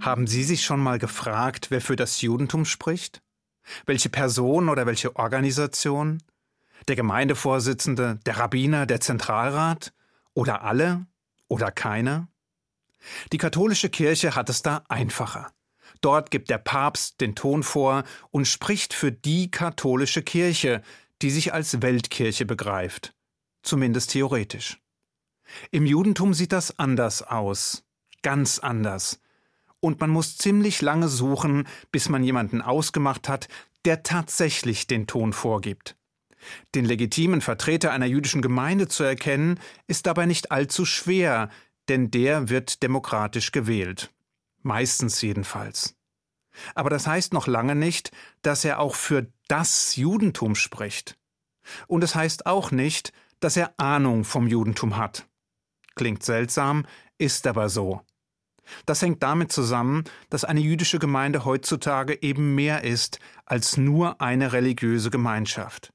Haben Sie sich schon mal gefragt, wer für das Judentum spricht? Welche Person oder welche Organisation? Der Gemeindevorsitzende, der Rabbiner, der Zentralrat? Oder alle? Oder keiner? Die katholische Kirche hat es da einfacher. Dort gibt der Papst den Ton vor und spricht für die katholische Kirche, die sich als Weltkirche begreift. Zumindest theoretisch. Im Judentum sieht das anders aus. Ganz anders. Und man muss ziemlich lange suchen, bis man jemanden ausgemacht hat, der tatsächlich den Ton vorgibt. Den legitimen Vertreter einer jüdischen Gemeinde zu erkennen, ist dabei nicht allzu schwer, denn der wird demokratisch gewählt. Meistens jedenfalls. Aber das heißt noch lange nicht, dass er auch für das Judentum spricht. Und es heißt auch nicht, dass er Ahnung vom Judentum hat. Klingt seltsam, ist aber so. Das hängt damit zusammen, dass eine jüdische Gemeinde heutzutage eben mehr ist als nur eine religiöse Gemeinschaft.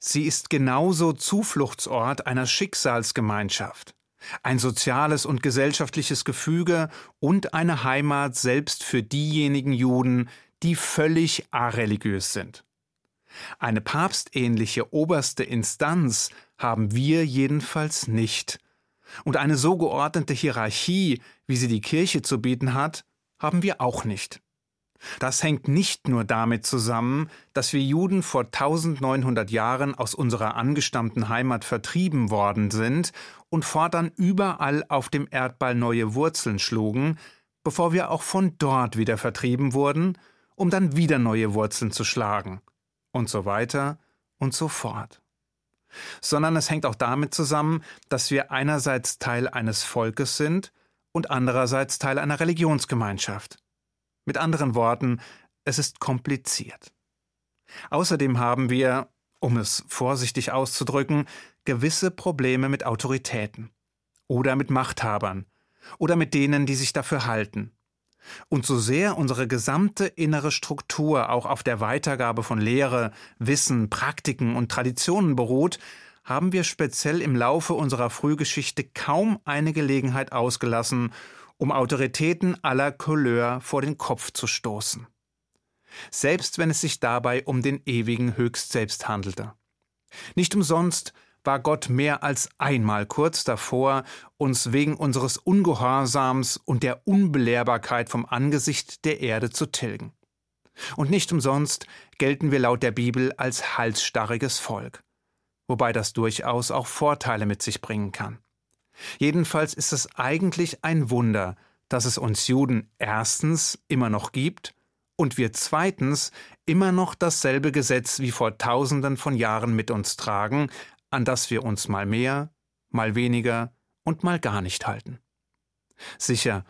Sie ist genauso Zufluchtsort einer Schicksalsgemeinschaft, ein soziales und gesellschaftliches Gefüge und eine Heimat selbst für diejenigen Juden, die völlig areligiös sind. Eine papstähnliche oberste Instanz haben wir jedenfalls nicht, und eine so geordnete Hierarchie, wie sie die Kirche zu bieten hat, haben wir auch nicht. Das hängt nicht nur damit zusammen, dass wir Juden vor 1900 Jahren aus unserer angestammten Heimat vertrieben worden sind und fortan überall auf dem Erdball neue Wurzeln schlugen, bevor wir auch von dort wieder vertrieben wurden, um dann wieder neue Wurzeln zu schlagen. Und so weiter und so fort sondern es hängt auch damit zusammen, dass wir einerseits Teil eines Volkes sind und andererseits Teil einer Religionsgemeinschaft. Mit anderen Worten, es ist kompliziert. Außerdem haben wir, um es vorsichtig auszudrücken, gewisse Probleme mit Autoritäten oder mit Machthabern oder mit denen, die sich dafür halten. Und so sehr unsere gesamte innere Struktur auch auf der Weitergabe von Lehre, Wissen, Praktiken und Traditionen beruht, haben wir speziell im Laufe unserer Frühgeschichte kaum eine Gelegenheit ausgelassen, um Autoritäten aller Couleur vor den Kopf zu stoßen. Selbst wenn es sich dabei um den ewigen Höchstselbst handelte. Nicht umsonst war Gott mehr als einmal kurz davor, uns wegen unseres Ungehorsams und der Unbelehrbarkeit vom Angesicht der Erde zu tilgen. Und nicht umsonst gelten wir laut der Bibel als halsstarriges Volk, wobei das durchaus auch Vorteile mit sich bringen kann. Jedenfalls ist es eigentlich ein Wunder, dass es uns Juden erstens immer noch gibt und wir zweitens immer noch dasselbe Gesetz wie vor tausenden von Jahren mit uns tragen, an das wir uns mal mehr, mal weniger und mal gar nicht halten. Sicher,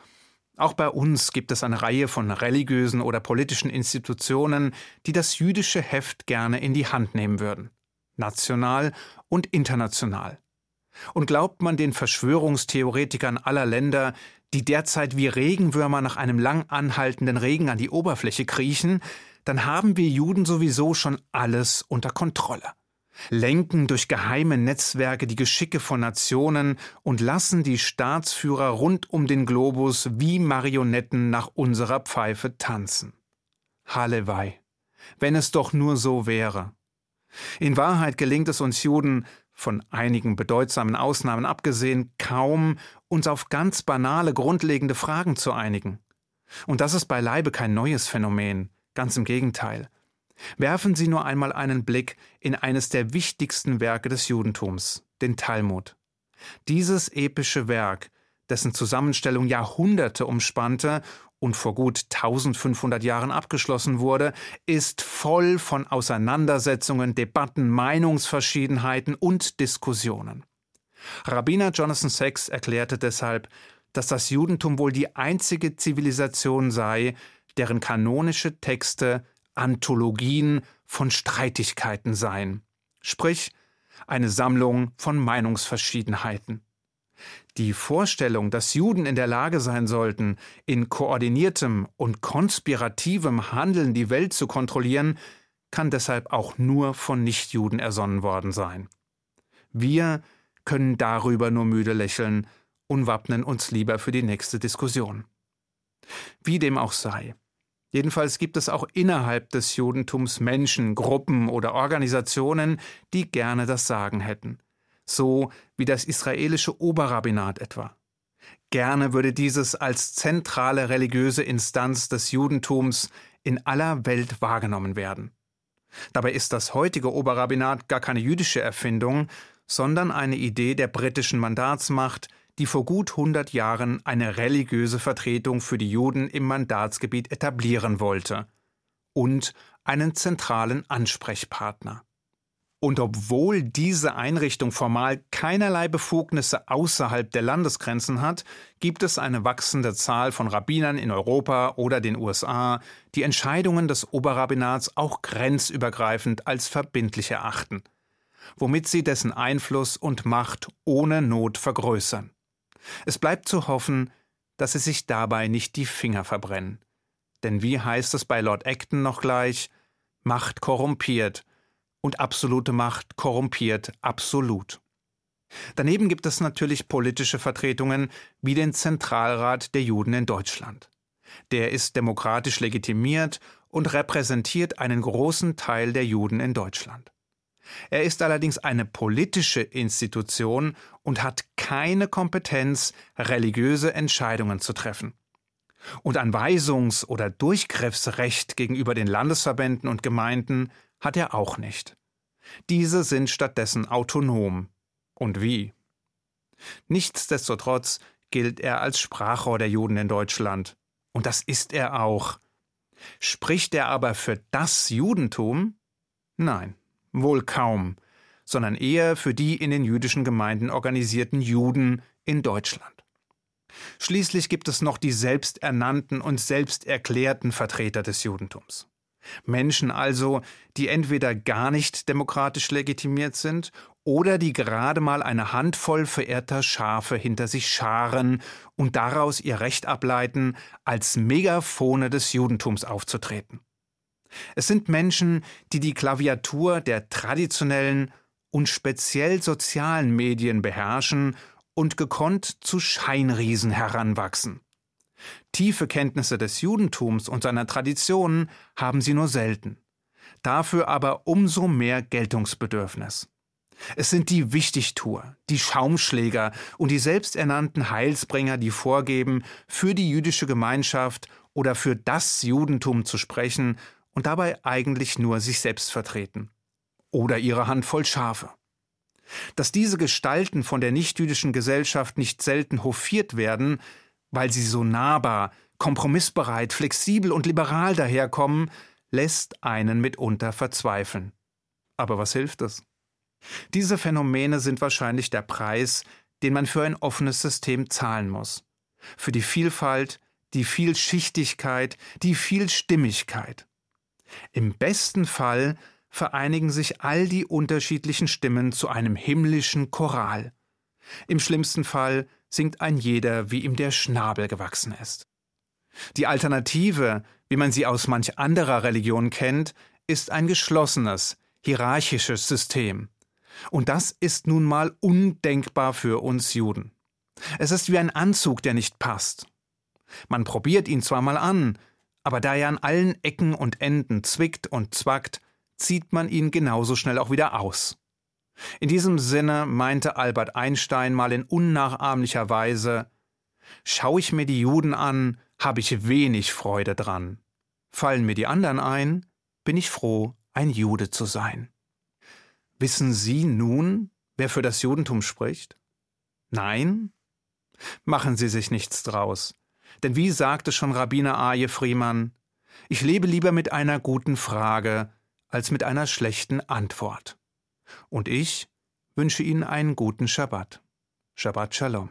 auch bei uns gibt es eine Reihe von religiösen oder politischen Institutionen, die das jüdische Heft gerne in die Hand nehmen würden, national und international. Und glaubt man den Verschwörungstheoretikern aller Länder, die derzeit wie Regenwürmer nach einem lang anhaltenden Regen an die Oberfläche kriechen, dann haben wir Juden sowieso schon alles unter Kontrolle lenken durch geheime Netzwerke die Geschicke von Nationen und lassen die Staatsführer rund um den Globus wie Marionetten nach unserer Pfeife tanzen. Hallewei, wenn es doch nur so wäre. In Wahrheit gelingt es uns Juden, von einigen bedeutsamen Ausnahmen abgesehen, kaum, uns auf ganz banale, grundlegende Fragen zu einigen. Und das ist beileibe kein neues Phänomen, ganz im Gegenteil. Werfen Sie nur einmal einen Blick in eines der wichtigsten Werke des Judentums, den Talmud. Dieses epische Werk, dessen Zusammenstellung Jahrhunderte umspannte und vor gut 1500 Jahren abgeschlossen wurde, ist voll von Auseinandersetzungen, Debatten, Meinungsverschiedenheiten und Diskussionen. Rabbiner Jonathan Sachs erklärte deshalb, dass das Judentum wohl die einzige Zivilisation sei, deren kanonische Texte Anthologien von Streitigkeiten seien, sprich eine Sammlung von Meinungsverschiedenheiten. Die Vorstellung, dass Juden in der Lage sein sollten, in koordiniertem und konspirativem Handeln die Welt zu kontrollieren, kann deshalb auch nur von Nichtjuden ersonnen worden sein. Wir können darüber nur müde lächeln und wappnen uns lieber für die nächste Diskussion. Wie dem auch sei. Jedenfalls gibt es auch innerhalb des Judentums Menschen, Gruppen oder Organisationen, die gerne das Sagen hätten. So wie das israelische Oberrabbinat etwa. Gerne würde dieses als zentrale religiöse Instanz des Judentums in aller Welt wahrgenommen werden. Dabei ist das heutige Oberrabbinat gar keine jüdische Erfindung, sondern eine Idee der britischen Mandatsmacht, die vor gut 100 Jahren eine religiöse Vertretung für die Juden im Mandatsgebiet etablieren wollte und einen zentralen Ansprechpartner. Und obwohl diese Einrichtung formal keinerlei Befugnisse außerhalb der Landesgrenzen hat, gibt es eine wachsende Zahl von Rabbinern in Europa oder den USA, die Entscheidungen des Oberrabbinats auch grenzübergreifend als verbindlich erachten, womit sie dessen Einfluss und Macht ohne Not vergrößern. Es bleibt zu hoffen, dass sie sich dabei nicht die Finger verbrennen. Denn wie heißt es bei Lord Acton noch gleich? Macht korrumpiert und absolute Macht korrumpiert absolut. Daneben gibt es natürlich politische Vertretungen wie den Zentralrat der Juden in Deutschland. Der ist demokratisch legitimiert und repräsentiert einen großen Teil der Juden in Deutschland. Er ist allerdings eine politische Institution und hat keine Kompetenz, religiöse Entscheidungen zu treffen. Und ein Weisungs- oder Durchgriffsrecht gegenüber den Landesverbänden und Gemeinden hat er auch nicht. Diese sind stattdessen autonom. Und wie? Nichtsdestotrotz gilt er als Sprachrohr der Juden in Deutschland. Und das ist er auch. Spricht er aber für das Judentum? Nein, wohl kaum, sondern eher für die in den jüdischen Gemeinden organisierten Juden in Deutschland. Schließlich gibt es noch die selbsternannten und selbsterklärten Vertreter des Judentums. Menschen also, die entweder gar nicht demokratisch legitimiert sind oder die gerade mal eine Handvoll verehrter Schafe hinter sich scharen und daraus ihr Recht ableiten, als Megafone des Judentums aufzutreten. Es sind Menschen, die die Klaviatur der traditionellen und speziell sozialen Medien beherrschen und gekonnt zu Scheinriesen heranwachsen. Tiefe Kenntnisse des Judentums und seiner Traditionen haben sie nur selten. Dafür aber umso mehr Geltungsbedürfnis. Es sind die Wichtigtuer, die Schaumschläger und die selbsternannten Heilsbringer, die vorgeben, für die jüdische Gemeinschaft oder für das Judentum zu sprechen und dabei eigentlich nur sich selbst vertreten. Oder ihre Handvoll Schafe. Dass diese Gestalten von der nichtjüdischen Gesellschaft nicht selten hofiert werden, weil sie so nahbar, kompromissbereit, flexibel und liberal daherkommen, lässt einen mitunter verzweifeln. Aber was hilft es? Diese Phänomene sind wahrscheinlich der Preis, den man für ein offenes System zahlen muss. Für die Vielfalt, die Vielschichtigkeit, die Vielstimmigkeit. Im besten Fall vereinigen sich all die unterschiedlichen Stimmen zu einem himmlischen Choral. Im schlimmsten Fall singt ein jeder, wie ihm der Schnabel gewachsen ist. Die Alternative, wie man sie aus manch anderer Religion kennt, ist ein geschlossenes, hierarchisches System. Und das ist nun mal undenkbar für uns Juden. Es ist wie ein Anzug, der nicht passt. Man probiert ihn zwar mal an, aber da er an allen Ecken und Enden zwickt und zwackt, zieht man ihn genauso schnell auch wieder aus. In diesem Sinne meinte Albert Einstein mal in unnachahmlicher Weise Schau ich mir die Juden an, habe ich wenig Freude dran. Fallen mir die anderen ein, bin ich froh, ein Jude zu sein. Wissen Sie nun, wer für das Judentum spricht? Nein? Machen Sie sich nichts draus. Denn wie sagte schon Rabbiner Aje Friemann, ich lebe lieber mit einer guten Frage als mit einer schlechten Antwort. Und ich wünsche Ihnen einen guten Schabbat. Shabbat Shalom.